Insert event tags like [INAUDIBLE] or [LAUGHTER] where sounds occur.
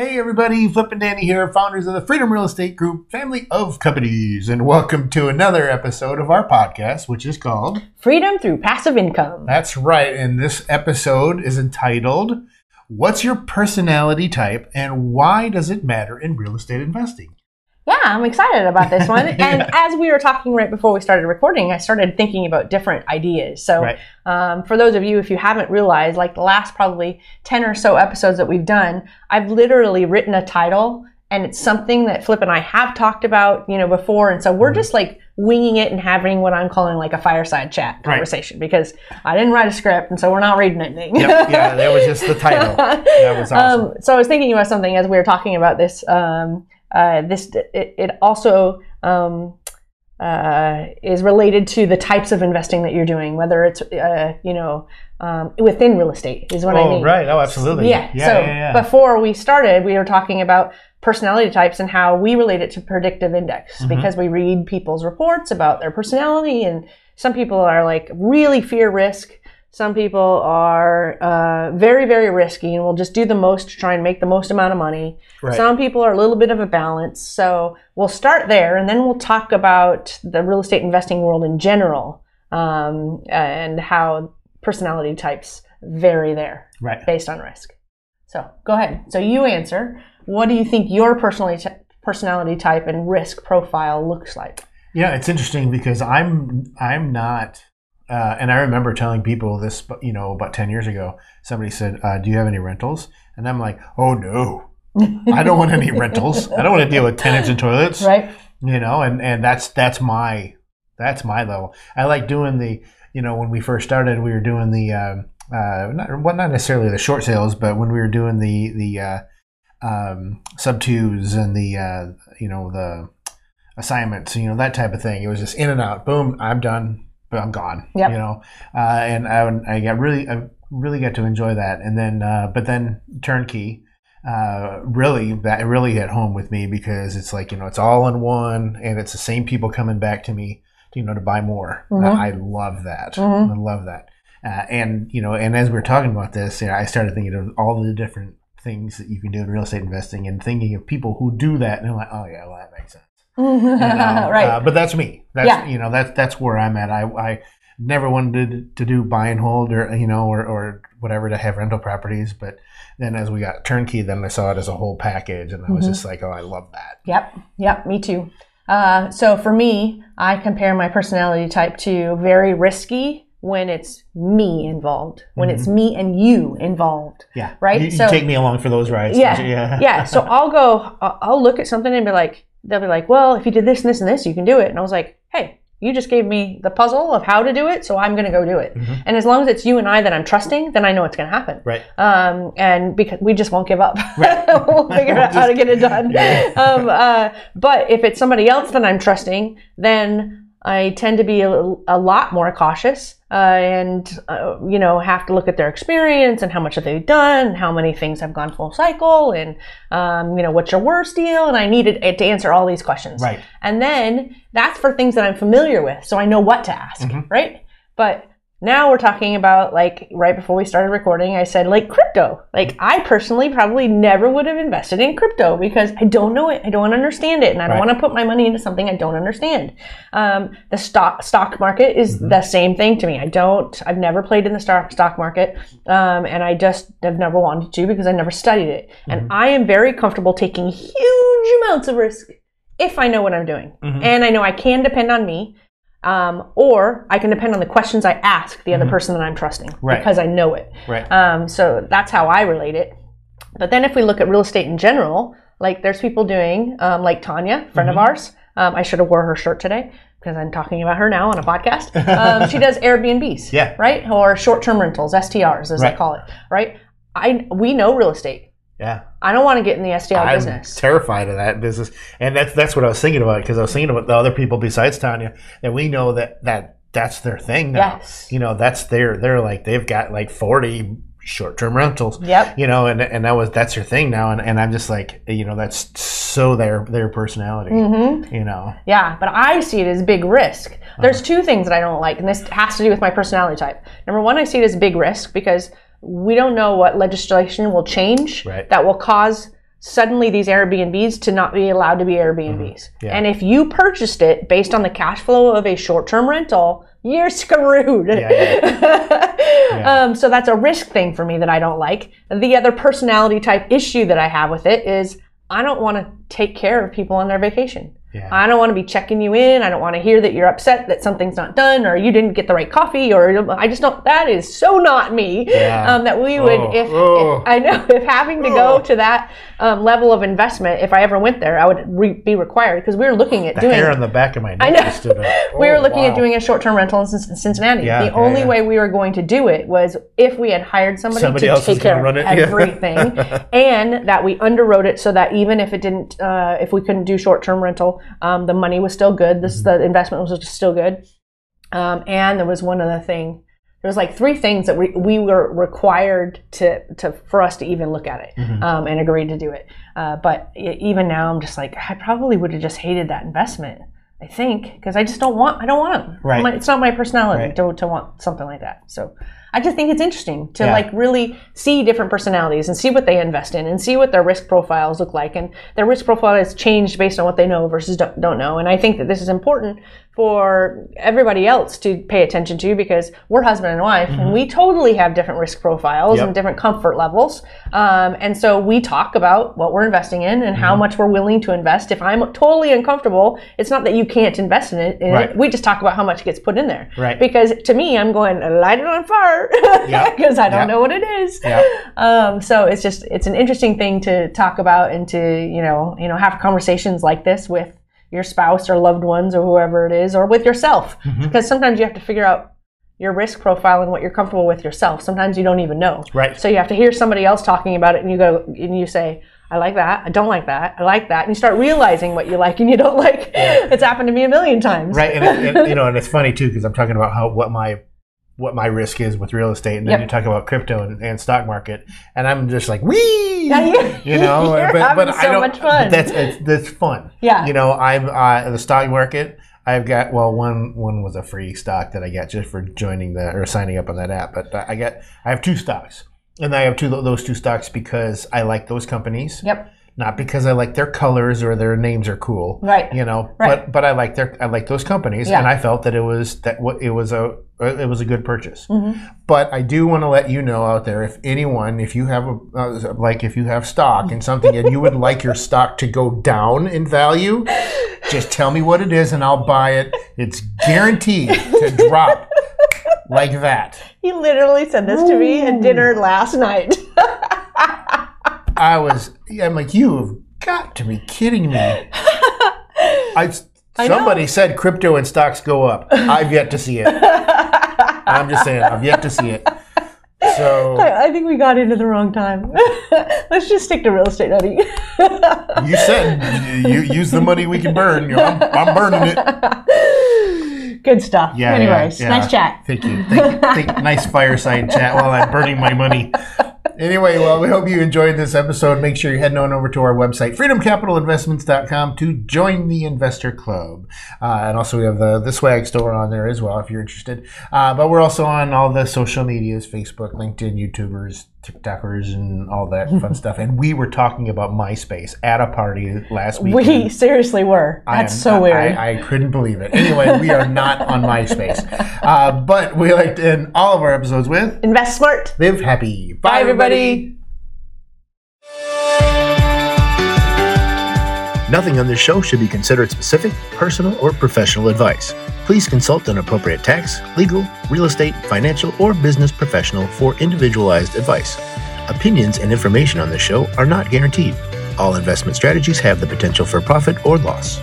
Hey everybody, Flip and Danny here, founders of the Freedom Real Estate Group, family of companies, and welcome to another episode of our podcast, which is called Freedom Through Passive Income. That's right, and this episode is entitled What's Your Personality Type and Why Does It Matter in Real Estate Investing? Yeah, I'm excited about this one. [LAUGHS] And as we were talking right before we started recording, I started thinking about different ideas. So, Right. um, for those of you, if you haven't realized, like the last probably 10 or so episodes that we've done, I've literally written a title and it's something that Flip and I have talked about, you know, before. And so Mm-hmm. we're just like winging it and having what I'm calling like a fireside chat Right. conversation because I didn't write a script and so we're not reading anything. Yep, yeah, that was just the title. [LAUGHS] That was awesome. Um, so I was thinking about something as we were talking about this. Um, uh, this it, it also um, uh, is related to the types of investing that you're doing, whether it's uh, you know um, within real estate is what I mean. oh, mean. right. Oh, absolutely. Yeah. Yeah, so yeah, yeah. before we started, we were talking about personality types and how we relate it to predictive index Mm-hmm. because we read people's reports about their personality, and some people are like really fear risk. Some people are uh, very, very risky and will just do the most to try and make the most amount of money. Right. Some people are a little bit of a balance. So we'll start there and then we'll talk about the real estate investing world in general um, and how personality types vary there Right. based on risk. So go ahead. So you answer. What do you think your personality ty- personality type and risk profile looks like? Yeah, it's interesting because I'm I'm not, uh, and I remember telling people this, you know, about ten years ago. Somebody said, uh, "Do you have any rentals?" And I'm like, "Oh no, [LAUGHS] I don't want any rentals. I don't want to deal with tenants and toilets." Right? You know, and and that's that's my that's my level. I like doing the, you know, when we first started, we were doing the, um, uh, not well, not necessarily the short sales, but when we were doing the the uh, um, sub twos and the, uh, you know, the assignments, you know, that type of thing. It was just in and out. Boom, I'm done. But I'm gone. Yep. You know, uh, and I, I got really, I really got to enjoy that. And then, uh, but then turnkey, uh, really, that really hit home with me because it's like you know, it's all in one, and it's the same people coming back to me, you know, to buy more. Mhm. I love that. Mhm. I love that. Uh, and you know, and as we were talking about this, you know, I started thinking of all the different things that you can do in real estate investing, and thinking of people who do that, and I'm like, oh yeah, well that makes sense. You know? [LAUGHS] right. Uh, but that's me. That's Yeah. you know that's that's where I'm at. I I never wanted to, to do buy and hold or you know or, or whatever to have rental properties, but then as we got turnkey, then I saw it as a whole package, and I was Mhm. just like, oh, I love that. Yep, yep, me too. Uh, so for me, I compare my personality type to very risky when it's me involved, when it's me and you involved. Yeah, Right? You, you So- take me along for those rides. Yeah, [LAUGHS] yeah, yeah. So I'll go, I'll look at something and be like, they'll be like, well, if you did this and this and this, you can do it. And I was like, hey, you just gave me the puzzle of how to do it, so I'm going to go do it. Mhm. And as long as it's you and I that I'm trusting, then I know it's going to happen. Right. Um, and because we just won't give up, Right. [LAUGHS] we'll figure out how to get it done. [LAUGHS] Yeah. Um, uh, but if it's somebody else that I'm trusting, then I tend to be a, a lot more cautious uh, and, uh, you know, have to look at their experience and how much have they done, how many things have gone full cycle, and, um, you know, what's your worst deal? And I needed to answer all these questions. Right. And then that's for things that I'm familiar with, so I know what to ask, Mhm. right? But now we're talking about like right before we started recording, I said like crypto. Like I personally probably never would have invested in crypto because I don't know it, I don't understand it, and I don't Right. want to put my money into something I don't understand. Um, the stock stock market is the same thing to me. I don't, I've never played in the stock stock market, um, and I just have never wanted to because I never studied it. And I am very comfortable taking huge amounts of risk if I know what I'm doing, Mhm. and I know I can depend on me. Um, or I can depend on the questions I ask the other person that I'm trusting Right. because I know it. Right. Um, so that's how I relate it. But then if we look at real estate in general, like there's people doing, um, like Tanya, friend of ours. Um, I should have wore her shirt today because I'm talking about her now on a podcast. Um, she does [LAUGHS] Airbnbs, Yeah. right, or short-term rentals, STRs as they Right. call it, right? I we know real estate. Yeah. I don't want to get in the STR I'm business. terrified of that business, and that's that's what I was thinking about because I was thinking about the other people besides Tanya that we know that that that's their thing now. Yes. You know, that's their they're like they've got like forty short term rentals. Yep. You know, and and that was that's their thing now, and, and I'm just like you know that's so their their personality. hmm You know. Yeah, but I see it as big risk. There's two things that I don't like, and this has to do with my personality type. Number one, I see it as big risk because we don't know what legislation will change Right. that will cause suddenly these Airbnbs to not be allowed to be Airbnbs. Yeah. And if you purchased it based on the cash flow of a short term rental, you're [LAUGHS] screwed. [LAUGHS] um, so that's a risk thing for me that I don't like. The other personality type issue that I have with it is I don't want to take care of people on their vacation. Yeah. I don't want to be checking you in. I don't want to hear that you're upset that something's not done or you didn't get the right coffee or I just don't. That is so not me. Yeah. Um, that we would, Oh, if, oh. if- I know, [LAUGHS] if having to go to that um, level of investment, if I ever went there, I would re- be required because we were looking at The doing. hair on the back of my neck I know. [LAUGHS] we Oh, were looking wow. at doing a short-term rental in Cincinnati. Yeah, the only way we were going to do it was if we had hired somebody, Somebody to take care of everything, [LAUGHS] and that we underwrote it so that even if it didn't, uh, if we couldn't do short-term rental, um, the money was still good. This Mm-hmm. the investment was still good, um, and there was one other thing. There was like three things that we, we were required to, to for us to even look at it Mm-hmm. um, and agreed to do it. Uh, but even now, I'm just like I probably would have just hated that investment. I think because I just don't want I don't want them. Right. My- it's not my personality Right. to, to want something like that. So I just think it's interesting to Yeah. like really see different personalities and see what they invest in and see what their risk profiles look like and their risk profile has changed based on what they know versus don't, don't know. And I think that this is important for everybody else to pay attention to because we're husband and wife and we totally have different risk profiles Yep. and different comfort levels. Um, and so we talk about what we're investing in and Mm-hmm. how much we're willing to invest. If I'm totally uncomfortable, it's not that you can't invest in it. in it. Right. We just talk about how much gets put in there. Right. Because to me, I'm going light it on fire because [LAUGHS] I don't Yeah. know what it is. Um, so it's just it's an interesting thing to talk about and to you know you know have conversations like this with your spouse or loved ones or whoever it is or with yourself Mm-hmm. because sometimes you have to figure out your risk profile and what you're comfortable with yourself. Sometimes you don't even know. Right. So you have to hear somebody else talking about it and you go and you say. I like that. I don't like that. I like that. And you start realizing what you like and you don't like. It's happened to me a million times. right and, it, and, you know and it's funny too because i'm talking about how what my what my risk is with real estate and then Yep. you talk about crypto and, and stock market and i'm just like wee [LAUGHS] Yeah, you- you know [LAUGHS] but, but having i so don't much fun. that's it's, that's fun Yeah. you know i'm uh, the stock market I've got well one one was a free stock that I got just for joining the or signing up on that app, but I got I have two stocks, and I have two those two stocks because I like those companies Yep. Not because I like their colors or their names are cool. Right. You know, Right. but but I like their I like those companies, Yeah. and I felt that it was that what it was a it was a good purchase. Mm-hmm. But I do want to let you know out there, if anyone, if you have a uh, like if you have stock in something and you would [LAUGHS] like your stock to go down in value, just tell me what it is and I'll buy it. It's guaranteed to [LAUGHS] drop like that. He literally said this to me at dinner last night. I was, I'm like, you have got to be kidding me. I, [LAUGHS] somebody said crypto and stocks go up. I've yet to see it. [LAUGHS] I'm just saying, I've yet to see it. So I I think we got into the wrong time. [LAUGHS] Let's just stick to real estate, honey. you said you use the money we can burn. You know, I'm, I'm burning it. Good stuff. Yeah. Anyways, yeah, yeah. nice chat. Thank you. Thank you. Thank, nice fireside chat while I'm burning my money. Anyway, well, we hope you enjoyed this episode. Make sure you're heading on over to our website, freedomcapitalinvestments.com, to join the investor club. Uh, and also, we have the, the swag store on there as well if you're interested. Uh, but we're also on all the social medias Facebook, LinkedIn, YouTubers, TikTokers, and all that fun [LAUGHS] stuff. And we were talking about MySpace at a party last week. We seriously were. That's am- so weird. I, I couldn't believe it. Anyway, we are not on MySpace. [LAUGHS] Uh, but we like to end all of our episodes with Invest smart. Live Happy. Bye, Bye, everybody. Nothing on this show should be considered specific, personal, or professional advice. Please consult an appropriate tax, legal, real estate, financial, or business professional for individualized advice. Opinions and information on this show are not guaranteed. All investment strategies have the potential for profit or loss.